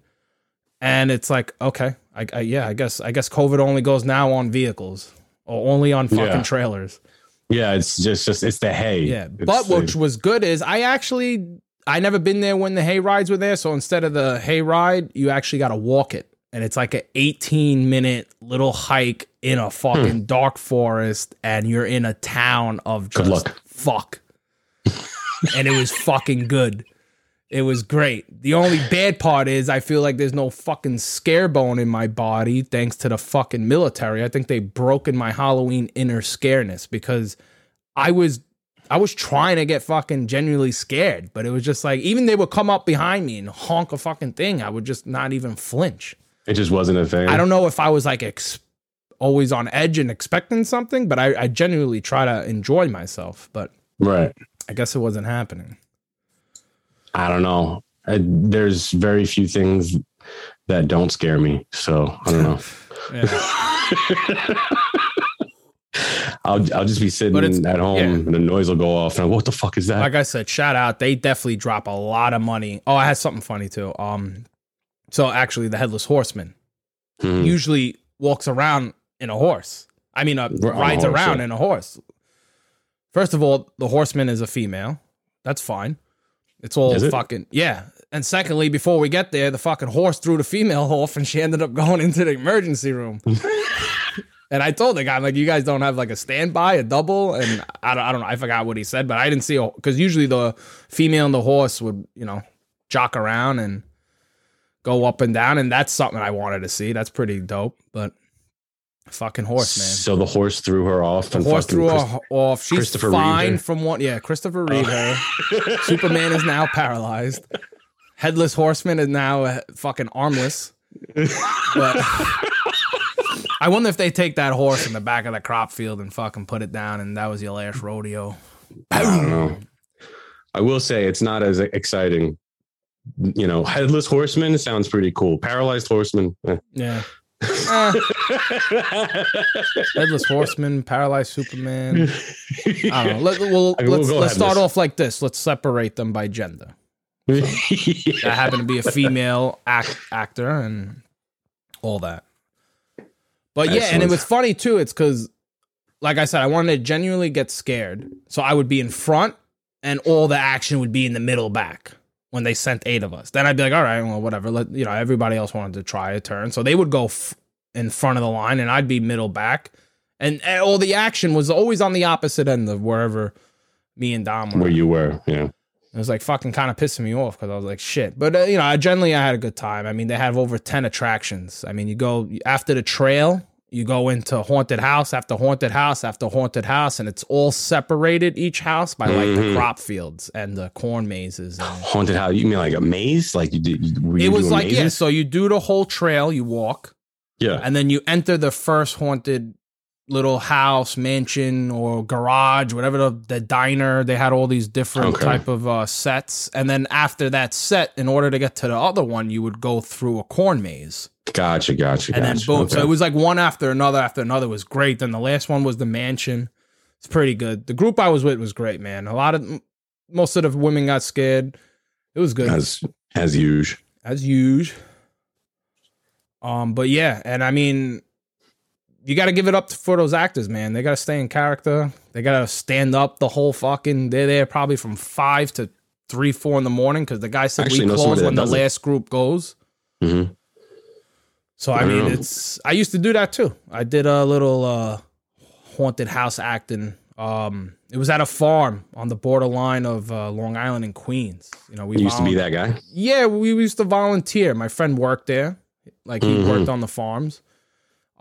[SPEAKER 2] And it's like, okay, I, I yeah, I guess I guess COVID only goes now on vehicles or only on fucking
[SPEAKER 1] Yeah.
[SPEAKER 2] trailers.
[SPEAKER 1] Yeah, it's just just it's the hay.
[SPEAKER 2] Yeah,
[SPEAKER 1] It's
[SPEAKER 2] but
[SPEAKER 1] the-
[SPEAKER 2] which was good is I actually I never been there when the hay rides were there. So instead of the hay ride, you actually got to walk it, and it's like an 18 minute little hike in a fucking hmm. dark forest, and you're in a town of just fuck. and it was fucking good. It was great. The only bad part is I feel like there's no fucking scare bone in my body thanks to the fucking military. I think they broken my Halloween inner scareness because I was I was trying to get fucking genuinely scared, but it was just like even they would come up behind me and honk a fucking thing, I would just not even flinch.
[SPEAKER 1] it just wasn't a thing.
[SPEAKER 2] I don't know if I was like ex- always on edge and expecting something, but I, I genuinely try to enjoy myself. But
[SPEAKER 1] Right.
[SPEAKER 2] I guess it wasn't happening.
[SPEAKER 1] I don't know. I, there's very few things that don't scare me. So I don't know. I'll I'll just be sitting at home
[SPEAKER 2] yeah.
[SPEAKER 1] and the noise will go off and I'm, what the fuck is that?
[SPEAKER 2] like I said, shout out. They definitely drop a lot of money. Oh, I had something funny too. Um, so actually, the headless horseman
[SPEAKER 1] Hmm.
[SPEAKER 2] usually walks around in a horse. I mean, uh, rides
[SPEAKER 1] horse,
[SPEAKER 2] around
[SPEAKER 1] yeah.
[SPEAKER 2] in a horse. First of all, the horseman is a female. That's fine. It's all
[SPEAKER 1] Is it?
[SPEAKER 2] fucking yeah. And secondly, before we get there, the fucking horse threw the female off, and she ended up going into the emergency room. and I told the guy, I'm like, you guys don't have like a standby, a double, and I don't, I don't know, I forgot what he said, but I didn't see because usually the female and the horse would, you know, jock around and go up and down, and that's something I wanted to see. That's pretty dope, but fucking horse, man.
[SPEAKER 1] So the horse threw her off and
[SPEAKER 2] Horse threw her off. She's fine from what? Yeah, Christopher Reeve her. Superman is now paralyzed. Headless Horseman is now uh, fucking armless. But I wonder if they take that horse in the back of the crop field and fucking put it down, and that was your last rodeo.
[SPEAKER 1] I don't know. I will say it's not as exciting. You know, headless horseman sounds pretty cool. Paralyzed horseman. eh.
[SPEAKER 2] Yeah. Eh, Headless Horseman, paralyzed Superman. I don't know. Let, well,
[SPEAKER 1] I mean,
[SPEAKER 2] let's,
[SPEAKER 1] go
[SPEAKER 2] let's start off like this. Let's separate them by gender.
[SPEAKER 1] Yeah.
[SPEAKER 2] that happened to be a female act, actor and all that. But yeah, and it was funny too. It's because, like I said, I wanted to genuinely get scared, so I would be in front, and all the action would be in the middle back when they sent eight of us. Then I'd be like, all right, well, whatever. Let you know, everybody else wanted to try a turn, so they would go f- in front of the line, and I'd be middle back, and, and all the action was always on the opposite end of wherever me and Dom were.
[SPEAKER 1] Where you were, yeah.
[SPEAKER 2] It was like fucking kind of pissing me off because I was like, shit. But uh, you know, I generally I had a good time. I mean, they have over ten attractions. I mean, you go after the trail, you go into haunted house after haunted house after haunted house, and it's all separated each house by like
[SPEAKER 1] Mm-hmm.
[SPEAKER 2] the crop fields and the corn mazes. And
[SPEAKER 1] Haunted house. You mean like a maze? Like you did? You,
[SPEAKER 2] it was like yeah, so you do the whole trail, you walk,
[SPEAKER 1] yeah.
[SPEAKER 2] and then you enter the first haunted little house, mansion, or garage, whatever the, the diner. They had all these different
[SPEAKER 1] Okay.
[SPEAKER 2] type of uh, sets, and then after that set, in order to get to the other one, you would go through a corn maze,
[SPEAKER 1] Gotcha. Gotcha.
[SPEAKER 2] and then
[SPEAKER 1] gotcha.
[SPEAKER 2] boom. So it was like one after another after another. It was great. Then the last one was the mansion. It's pretty good. The group I was with was great, man. A lot of most of the women got scared. It was good
[SPEAKER 1] as as usual.
[SPEAKER 2] as usual. Um, but yeah, and I mean, you got to give it up for those actors, man. They got to stay in character. They got to stand up the whole fucking. They're there probably from five to three, four in the morning because the guy said
[SPEAKER 1] Actually,
[SPEAKER 2] we close when the
[SPEAKER 1] does it.
[SPEAKER 2] last group goes.
[SPEAKER 1] Mhm.
[SPEAKER 2] So I
[SPEAKER 1] I
[SPEAKER 2] mean,
[SPEAKER 1] know.
[SPEAKER 2] it's. I used to do that too. I did a little uh haunted house acting. Um, it was at a farm on the borderline of uh, Long Island and Queens. You know, we
[SPEAKER 1] You used to be that guy.
[SPEAKER 2] yeah, we used to volunteer. My friend worked there. Like he
[SPEAKER 1] Mhm.
[SPEAKER 2] worked on the farms.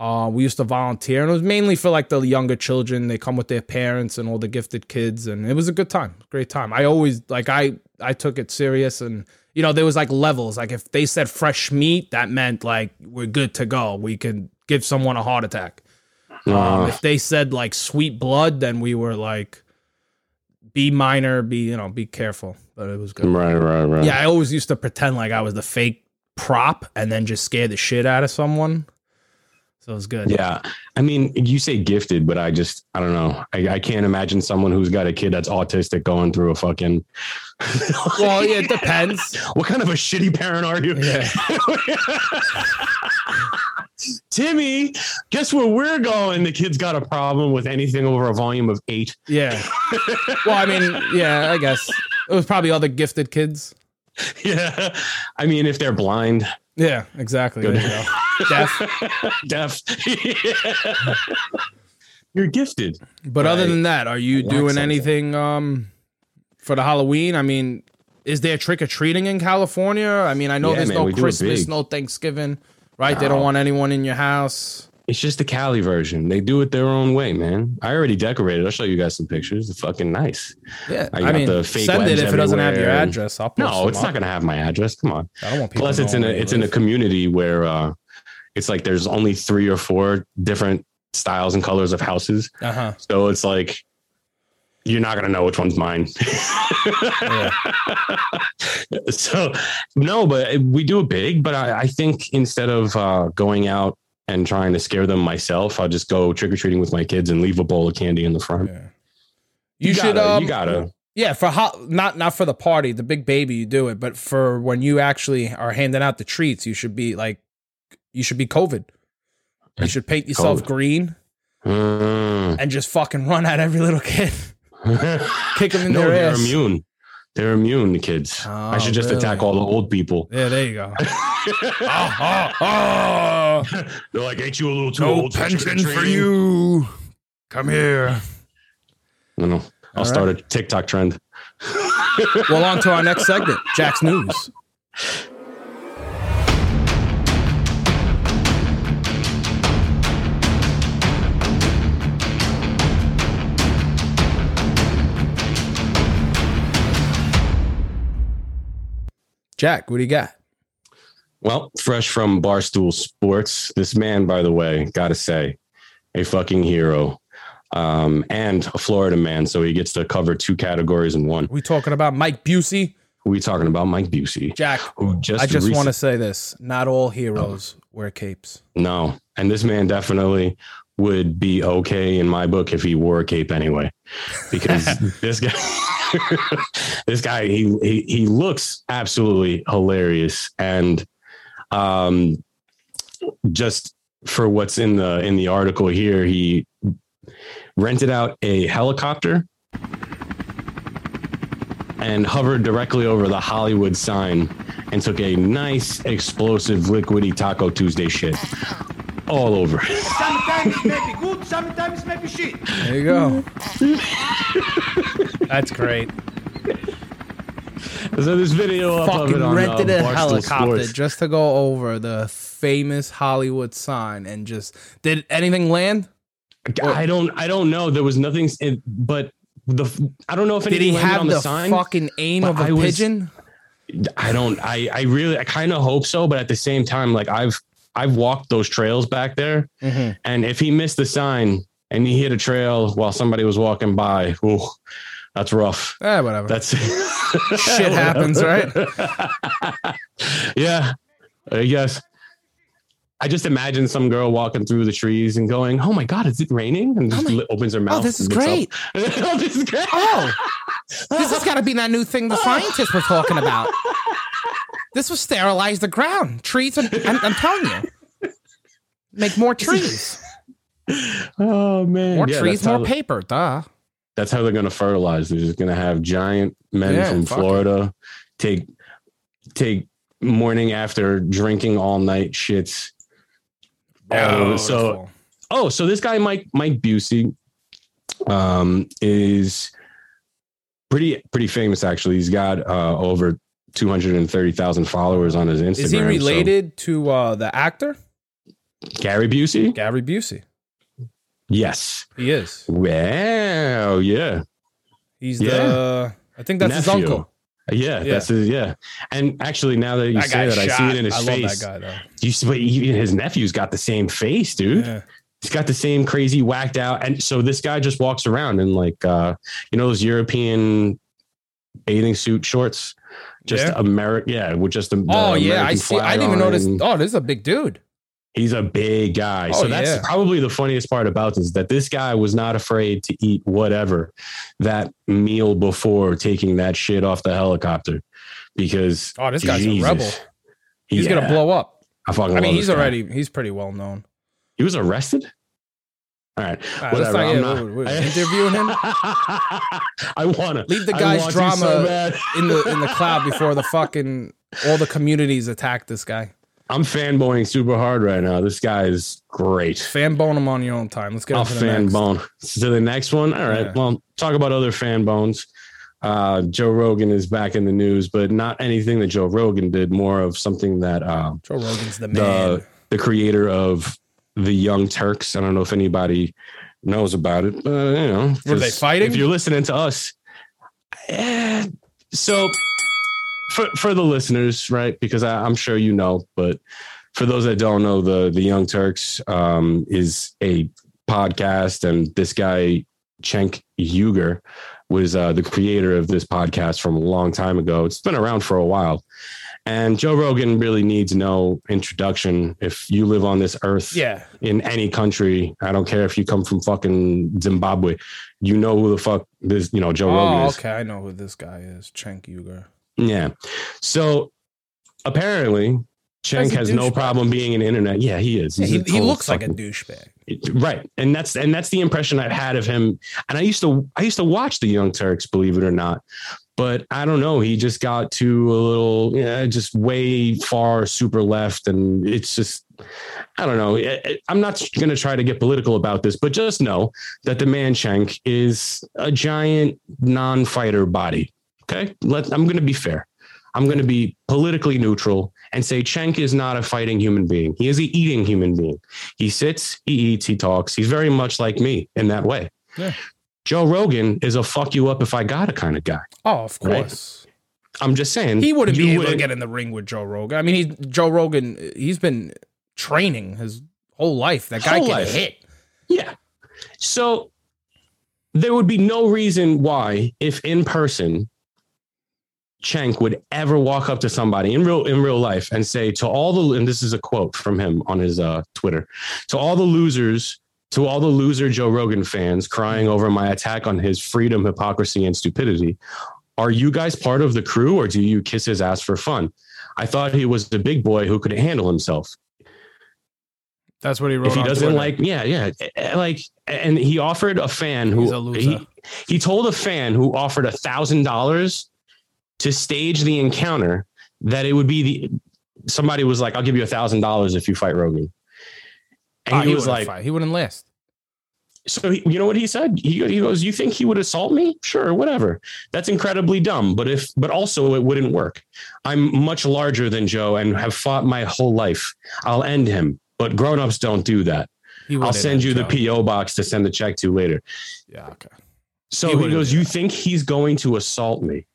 [SPEAKER 2] Uh, we used to volunteer, and it was mainly for like the younger children. They come with their parents and all the gifted kids, and it was a good time, great time. I always like I I took it serious, and you know there was like levels. Like if they said fresh meat, that meant like we're good to go. We can give someone a heart attack. Um,
[SPEAKER 1] Uh,
[SPEAKER 2] if they said like sweet blood, then we were like be minor, be you know be careful. But it was good.
[SPEAKER 1] right, right, right.
[SPEAKER 2] Yeah, I always used to pretend like I was the fake prop and then just scare the shit out of someone. So it was good.
[SPEAKER 1] Yeah. I mean, you say gifted, but I just, I don't know. I, I can't imagine someone who's got a kid that's autistic going through a fucking.
[SPEAKER 2] Well, yeah, it depends.
[SPEAKER 1] what kind of a shitty parent are you?
[SPEAKER 2] Yeah.
[SPEAKER 1] Timmy, guess where we're going? The kid's got a problem with anything over a volume of eight.
[SPEAKER 2] Yeah. Well, I mean, yeah, I guess it was probably all the gifted kids.
[SPEAKER 1] Yeah. I mean, if they're blind,
[SPEAKER 2] Yeah, exactly. There you go. Deaf.
[SPEAKER 1] deaf, you're gifted.
[SPEAKER 2] But other than that, are you
[SPEAKER 1] lack
[SPEAKER 2] doing
[SPEAKER 1] something.
[SPEAKER 2] anything um for the Halloween? I mean, is there trick or treating in California? I mean, I know
[SPEAKER 1] Yeah,
[SPEAKER 2] there's
[SPEAKER 1] man,
[SPEAKER 2] no
[SPEAKER 1] we do it
[SPEAKER 2] Christmas, no Thanksgiving, right? They don't want anyone in your house.
[SPEAKER 1] It's just the Cali version. They do it their own way, man. I already decorated. I'll show you guys some pictures. It's fucking nice.
[SPEAKER 2] Yeah,
[SPEAKER 1] I
[SPEAKER 2] I, mean,
[SPEAKER 1] the fake
[SPEAKER 2] send it if it doesn't have your address. I'll post
[SPEAKER 1] No, it's
[SPEAKER 2] up.
[SPEAKER 1] not going to have my address. Come on.
[SPEAKER 2] I don't want people.
[SPEAKER 1] Plus, it's in a it's
[SPEAKER 2] you
[SPEAKER 1] in a community where uh, it's like there's only three or four different styles and colors of houses.
[SPEAKER 2] Uh-huh.
[SPEAKER 1] So it's like you're not gonna know which one's mine. So no, but we do it big. But I, I think instead of uh, going out and trying to scare them myself, I'll just go trick or treating with my kids and leave a bowl of candy in the front.
[SPEAKER 2] Yeah. You, should.
[SPEAKER 1] gotta,
[SPEAKER 2] um,
[SPEAKER 1] you gotta.
[SPEAKER 2] Yeah, for ho- not not for the party, the big baby, you do it, but for when you actually are handing out the treats, you should be like, you should be COVID. You should paint yourself
[SPEAKER 1] COVID.
[SPEAKER 2] green
[SPEAKER 1] Mm.
[SPEAKER 2] and just fucking run at every little kid, kick them in
[SPEAKER 1] no,
[SPEAKER 2] their
[SPEAKER 1] they're
[SPEAKER 2] ass.
[SPEAKER 1] immune. They're immune, the kids. I
[SPEAKER 2] Oh,
[SPEAKER 1] should just
[SPEAKER 2] really?
[SPEAKER 1] attack all the old people.
[SPEAKER 2] Yeah, there you go.
[SPEAKER 1] oh,
[SPEAKER 2] oh,
[SPEAKER 1] They're like, ain't you a little too
[SPEAKER 2] no
[SPEAKER 1] old?
[SPEAKER 2] pension for
[SPEAKER 1] trick-or-treating?"
[SPEAKER 2] you. Come here.
[SPEAKER 1] No, no. I'll
[SPEAKER 2] All
[SPEAKER 1] start a TikTok trend.
[SPEAKER 2] Well, on to our next segment, Jack's news. Jack, what do you got?
[SPEAKER 1] Well, fresh from Barstool Sports, this man, by the way, gotta say, a fucking hero. Um, and a Florida man, so he gets to cover two categories in one.
[SPEAKER 2] We talking about Mike Busey?
[SPEAKER 1] We talking about Mike Busey,
[SPEAKER 2] Jack,
[SPEAKER 1] who just
[SPEAKER 2] I just
[SPEAKER 1] recent-
[SPEAKER 2] want to say this: not all heroes wear capes.
[SPEAKER 1] no, and this man definitely would be okay in my book if he wore a cape anyway, because this guy, this guy, he, he he looks absolutely hilarious, and um, just for what's in the in the article here, he rented out a helicopter and hovered directly over the Hollywood sign and took a nice explosive liquidy Taco Tuesday shit all over. it.
[SPEAKER 3] Sometimes maybe good, sometimes maybe shit.
[SPEAKER 2] There you go. That's great.
[SPEAKER 1] So this video up of
[SPEAKER 2] Fucking
[SPEAKER 1] it on
[SPEAKER 2] rented
[SPEAKER 1] uh,
[SPEAKER 2] a
[SPEAKER 1] Barstool
[SPEAKER 2] helicopter
[SPEAKER 1] Sports.
[SPEAKER 2] just to go over the famous Hollywood sign and just did anything land?
[SPEAKER 1] I don't. I don't know. There was nothing. It, but the I don't know if
[SPEAKER 2] Did
[SPEAKER 1] anything
[SPEAKER 2] he
[SPEAKER 1] landed
[SPEAKER 2] have
[SPEAKER 1] on
[SPEAKER 2] the,
[SPEAKER 1] the, sign.
[SPEAKER 2] fucking aim
[SPEAKER 1] but
[SPEAKER 2] of a
[SPEAKER 1] I was-
[SPEAKER 2] pigeon?
[SPEAKER 1] I don't. I. I really. I kind of hope so. But at the same time, like I've I've walked those trails back there,
[SPEAKER 2] Mhm.
[SPEAKER 1] and if he missed the sign and he hit a trail while somebody was walking by, ooh, that's rough.
[SPEAKER 2] Eh, whatever.
[SPEAKER 1] That's
[SPEAKER 2] Shit happens, right?
[SPEAKER 1] yeah, I guess. I just imagine some girl walking through the trees and going, "Oh my god, is it raining?" And just
[SPEAKER 2] my-
[SPEAKER 1] opens her mouth.
[SPEAKER 2] Oh, this is
[SPEAKER 1] and
[SPEAKER 2] great.
[SPEAKER 1] oh, this is great.
[SPEAKER 2] oh, this has got to be that new thing the scientists were talking about. This will sterilize the ground. Trees, are, I'm, I'm telling you, make more trees.
[SPEAKER 1] Oh man,
[SPEAKER 2] More
[SPEAKER 1] Yeah,
[SPEAKER 2] trees, more paper. Duh.
[SPEAKER 1] That's how they're going to fertilize. They're just going to have giant men
[SPEAKER 2] Yeah,
[SPEAKER 1] from
[SPEAKER 2] fuck it.
[SPEAKER 1] Florida take take morning after drinking all night shits. all over. so oh, so this guy Mike Mike Busey um, is pretty pretty famous actually. He's got uh, over two hundred and thirty thousand followers on his Instagram.
[SPEAKER 2] is he
[SPEAKER 1] so-
[SPEAKER 2] related to uh, the actor
[SPEAKER 1] Gary Busey?
[SPEAKER 2] Gary Busey?
[SPEAKER 1] Yes.
[SPEAKER 2] He is.
[SPEAKER 1] Wow. Yeah.
[SPEAKER 2] He's
[SPEAKER 1] Yeah.
[SPEAKER 2] the. I think that's his uncle.
[SPEAKER 1] Yeah,
[SPEAKER 2] Yeah.
[SPEAKER 1] that's his, yeah. And actually, now that you
[SPEAKER 2] That
[SPEAKER 1] say that, I see it in his
[SPEAKER 2] I
[SPEAKER 1] face.
[SPEAKER 2] love that guy though.
[SPEAKER 1] You see, but even his nephew's got the same face, dude.
[SPEAKER 2] Yeah.
[SPEAKER 1] He's got the same crazy whacked out. And so this guy just walks around in like uh, you know, those European bathing suit shorts. Just
[SPEAKER 2] Yeah.
[SPEAKER 1] America, yeah, with just the
[SPEAKER 2] Oh
[SPEAKER 1] the
[SPEAKER 2] yeah, I see. I didn't even notice.
[SPEAKER 1] and
[SPEAKER 2] Oh, this is a big dude.
[SPEAKER 1] He's a big guy.
[SPEAKER 2] Oh,
[SPEAKER 1] so that's
[SPEAKER 2] yeah.
[SPEAKER 1] probably the funniest part about this that this guy was not afraid to eat whatever that meal before taking that shit off the helicopter. Because
[SPEAKER 2] Oh, this guy's
[SPEAKER 1] Jesus.
[SPEAKER 2] a rebel. He's
[SPEAKER 1] Yeah.
[SPEAKER 2] gonna blow up.
[SPEAKER 1] I fucking
[SPEAKER 2] I mean, he's already. He's pretty well known.
[SPEAKER 1] He was arrested. All right,
[SPEAKER 2] All right,
[SPEAKER 1] whatever.
[SPEAKER 2] not
[SPEAKER 1] I'm not-
[SPEAKER 2] we're- we're interviewing him?
[SPEAKER 1] I wanna
[SPEAKER 2] Leave the guy's
[SPEAKER 1] to so
[SPEAKER 2] drama in the in the cloud before the fucking all the communities attack this guy.
[SPEAKER 1] I'm fanboying super hard right now. This guy is great.
[SPEAKER 2] Fan bone him on your own time. Let's get
[SPEAKER 1] I'll
[SPEAKER 2] into the
[SPEAKER 1] fan
[SPEAKER 2] next.
[SPEAKER 1] bone. To the next one. All right.
[SPEAKER 2] Yeah.
[SPEAKER 1] Well, talk about other fan bones. Uh, Joe Rogan is back in the news, but not anything that Joe Rogan did. More of something that uh,
[SPEAKER 2] Joe Rogan's the man.
[SPEAKER 1] the the creator of the Young Turks. I don't know if anybody knows about it, but you know,
[SPEAKER 2] Were they fighting?
[SPEAKER 1] If you're listening to us, eh, so for for the listeners, right? Because I, I'm sure you know, but for those that don't know, the the Young Turks um, is a podcast, and this guy Cenk Uygur was uh, the creator of this podcast from a long time ago. It's been around for a while. And Joe Rogan really needs no introduction. If you live on this earth
[SPEAKER 2] yeah,
[SPEAKER 1] in any country, I don't care if you come from fucking Zimbabwe, you know who the fuck this, you know, Joe Rogan
[SPEAKER 2] Oh,
[SPEAKER 1] is.
[SPEAKER 2] okay. I know who this guy is. Cenk Uygur.
[SPEAKER 1] Yeah. So apparently, Cenk has no problem being an internet. Yeah, he is.
[SPEAKER 2] Yeah, he, he looks like a douchebag.
[SPEAKER 1] right and that's and that's the impression i've had of him and i used to i used to watch the young turks believe it or not but i don't know he just got to a little yeah just way far super left and it's just i don't know I- I- i'm not going to try to get political about this but just know that the man Cenk is a giant non-fighter body okay let i'm going to be fair i'm going to be politically neutral and say Cenk is not a fighting human being he is a eating human being he sits, he eats, he talks. He's very much like me in that way.
[SPEAKER 2] Yeah.
[SPEAKER 1] Joe Rogan is a fuck you up if I got a kind of guy.
[SPEAKER 2] Oh, of
[SPEAKER 1] Right.
[SPEAKER 2] course.
[SPEAKER 1] I'm just saying
[SPEAKER 2] He wouldn't be able to
[SPEAKER 1] wouldn't-
[SPEAKER 2] get in the ring with Joe Rogan. I mean, he's Joe Rogan. He's been training his whole life. That guy
[SPEAKER 1] Whole
[SPEAKER 2] can
[SPEAKER 1] life.
[SPEAKER 2] hit.
[SPEAKER 1] Yeah. So there would be no reason why, if in person, Cenk would ever walk up to somebody in real in real life and say to all the and this is a quote from him on his uh, Twitter to all the losers to all the loser Joe Rogan fans crying over my attack on his freedom, hypocrisy, and stupidity. Are you guys part of the crew or do you kiss his ass for fun? I thought he was a big boy who could handle himself
[SPEAKER 2] That's what he wrote.
[SPEAKER 1] if he doesn't
[SPEAKER 2] Twitter.
[SPEAKER 1] like yeah yeah eh, like and he offered a fan
[SPEAKER 2] a
[SPEAKER 1] who
[SPEAKER 2] loser.
[SPEAKER 1] he, he told a fan who offered a thousand dollars to stage the encounter that it would be the somebody was like i'll give you a thousand dollars if you fight rogan and
[SPEAKER 2] Ah,
[SPEAKER 1] he, was
[SPEAKER 2] wouldn't
[SPEAKER 1] like
[SPEAKER 2] fight. he wouldn't.
[SPEAKER 1] So he, you know what he said? He, he goes, "You think he would assault me? Sure, whatever. That's incredibly dumb, but if but also it wouldn't work. I'm much larger than Joe and have fought my whole life. I'll end him, but grown-ups don't do that. I'll send you the PO box to send the check to later."
[SPEAKER 2] Yeah, okay.
[SPEAKER 1] So
[SPEAKER 2] He
[SPEAKER 1] he, goes, "You think he's going to assault me?"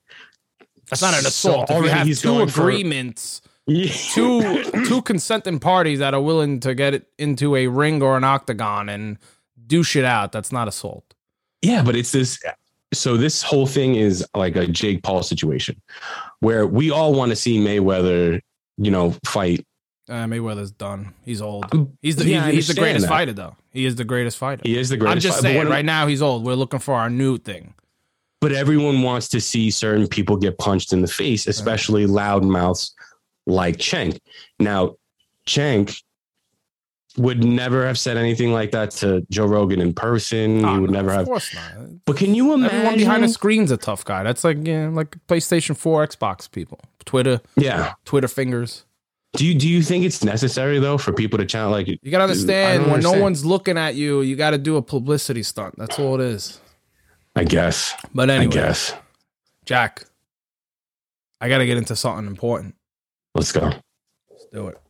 [SPEAKER 2] That's not an
[SPEAKER 1] So
[SPEAKER 2] assault. if you have
[SPEAKER 1] he's
[SPEAKER 2] two
[SPEAKER 1] going for-
[SPEAKER 2] agreements, two two consenting parties that are willing to get it into a ring or an octagon and do shit out, that's not assault.
[SPEAKER 1] Yeah, but it's this. So this whole thing is like a Jake Paul situation, where we all want to see Mayweather, you know, fight.
[SPEAKER 2] Uh, Mayweather's done. He's old. He's the
[SPEAKER 1] yeah,
[SPEAKER 2] he's, he's the greatest
[SPEAKER 1] that.
[SPEAKER 2] fighter though. He is the greatest fighter.
[SPEAKER 1] He is the greatest.
[SPEAKER 2] I'm just
[SPEAKER 1] fight- but
[SPEAKER 2] saying, right now he's old. We're looking for our new thing.
[SPEAKER 1] But everyone wants to see certain people get punched in the face, especially loudmouths like Cenk. Now, Cenk would never have said anything like that to Joe Rogan in person.
[SPEAKER 2] Oh,
[SPEAKER 1] he would
[SPEAKER 2] no,
[SPEAKER 1] never
[SPEAKER 2] of
[SPEAKER 1] have.
[SPEAKER 2] course not.
[SPEAKER 1] But can you imagine?
[SPEAKER 2] Everyone behind the screen's a tough guy. That's like yeah, like PlayStation 4, Xbox people. Twitter,
[SPEAKER 1] yeah.
[SPEAKER 2] Twitter fingers.
[SPEAKER 1] Do you do you think it's necessary though for people to chant like?
[SPEAKER 2] You gotta understand when no one's looking at you, you gotta do a publicity stunt. That's all it is.
[SPEAKER 1] I guess.
[SPEAKER 2] But
[SPEAKER 1] I
[SPEAKER 2] anyway,
[SPEAKER 1] guess.
[SPEAKER 2] Jack, I gotta get into something important.
[SPEAKER 1] Let's go.
[SPEAKER 2] Let's do it.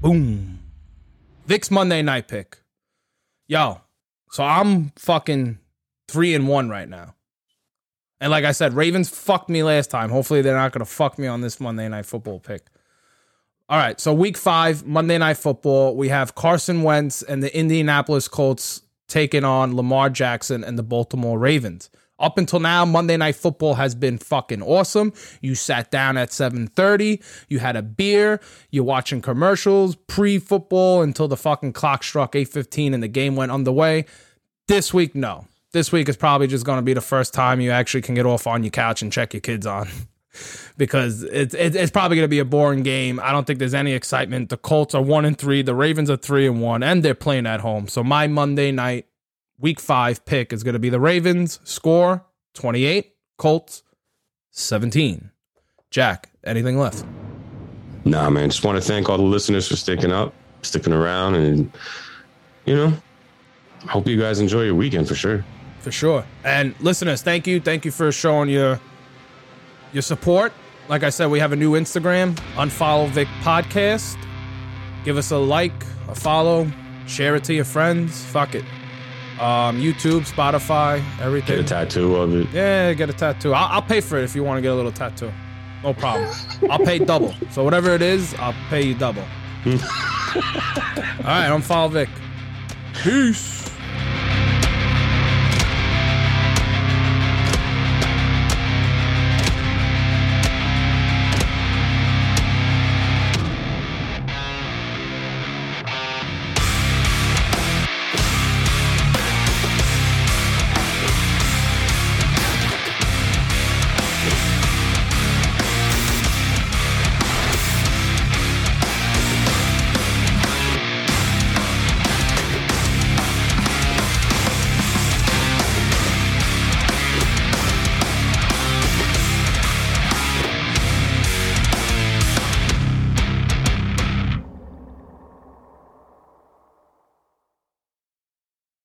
[SPEAKER 2] Boom. Vic's Monday night pick. Yo, so I'm fucking three and one right now. And like I said, Ravens fucked me last time. Hopefully they're not gonna fuck me on this Monday night football pick. All right, so week five, Monday Night Football, we have Carson Wentz and the Indianapolis Colts taking on Lamar Jackson and the Baltimore Ravens. Up until now, Monday Night Football has been fucking awesome. You sat down at 7:30, you had a beer, you're watching commercials pre-football until the fucking clock struck 8:15 and the game went underway. This week, no. This week is probably just going to be the first time you actually can get off on your couch and check your kids on. because it's it, it's probably going to be a boring game. I don't think there's any excitement. The Colts are one and three. The Ravens are three and one, and they're playing at home. So my Monday night, Week Five pick is going to be the Ravens. Score twenty eight. Colts seventeen. Jack, anything left?
[SPEAKER 1] Nah, man. Just want to thank all the listeners for sticking up, sticking around, and you know, hope you guys enjoy your weekend for sure.
[SPEAKER 2] For sure. And listeners, thank you. Thank you for showing your your support. Like I said, we have a new Instagram, Unfollow Vic Podcast. Give us a like, a follow, share it to your friends. Fuck it. Um, YouTube, Spotify, everything.
[SPEAKER 1] Get a tattoo of it.
[SPEAKER 2] yeah, get a tattoo. I'll, I'll pay for it if you want to get a little tattoo. No problem. I'll pay double. So whatever it is, I'll pay you double. All right, unfollow Vic. Peace.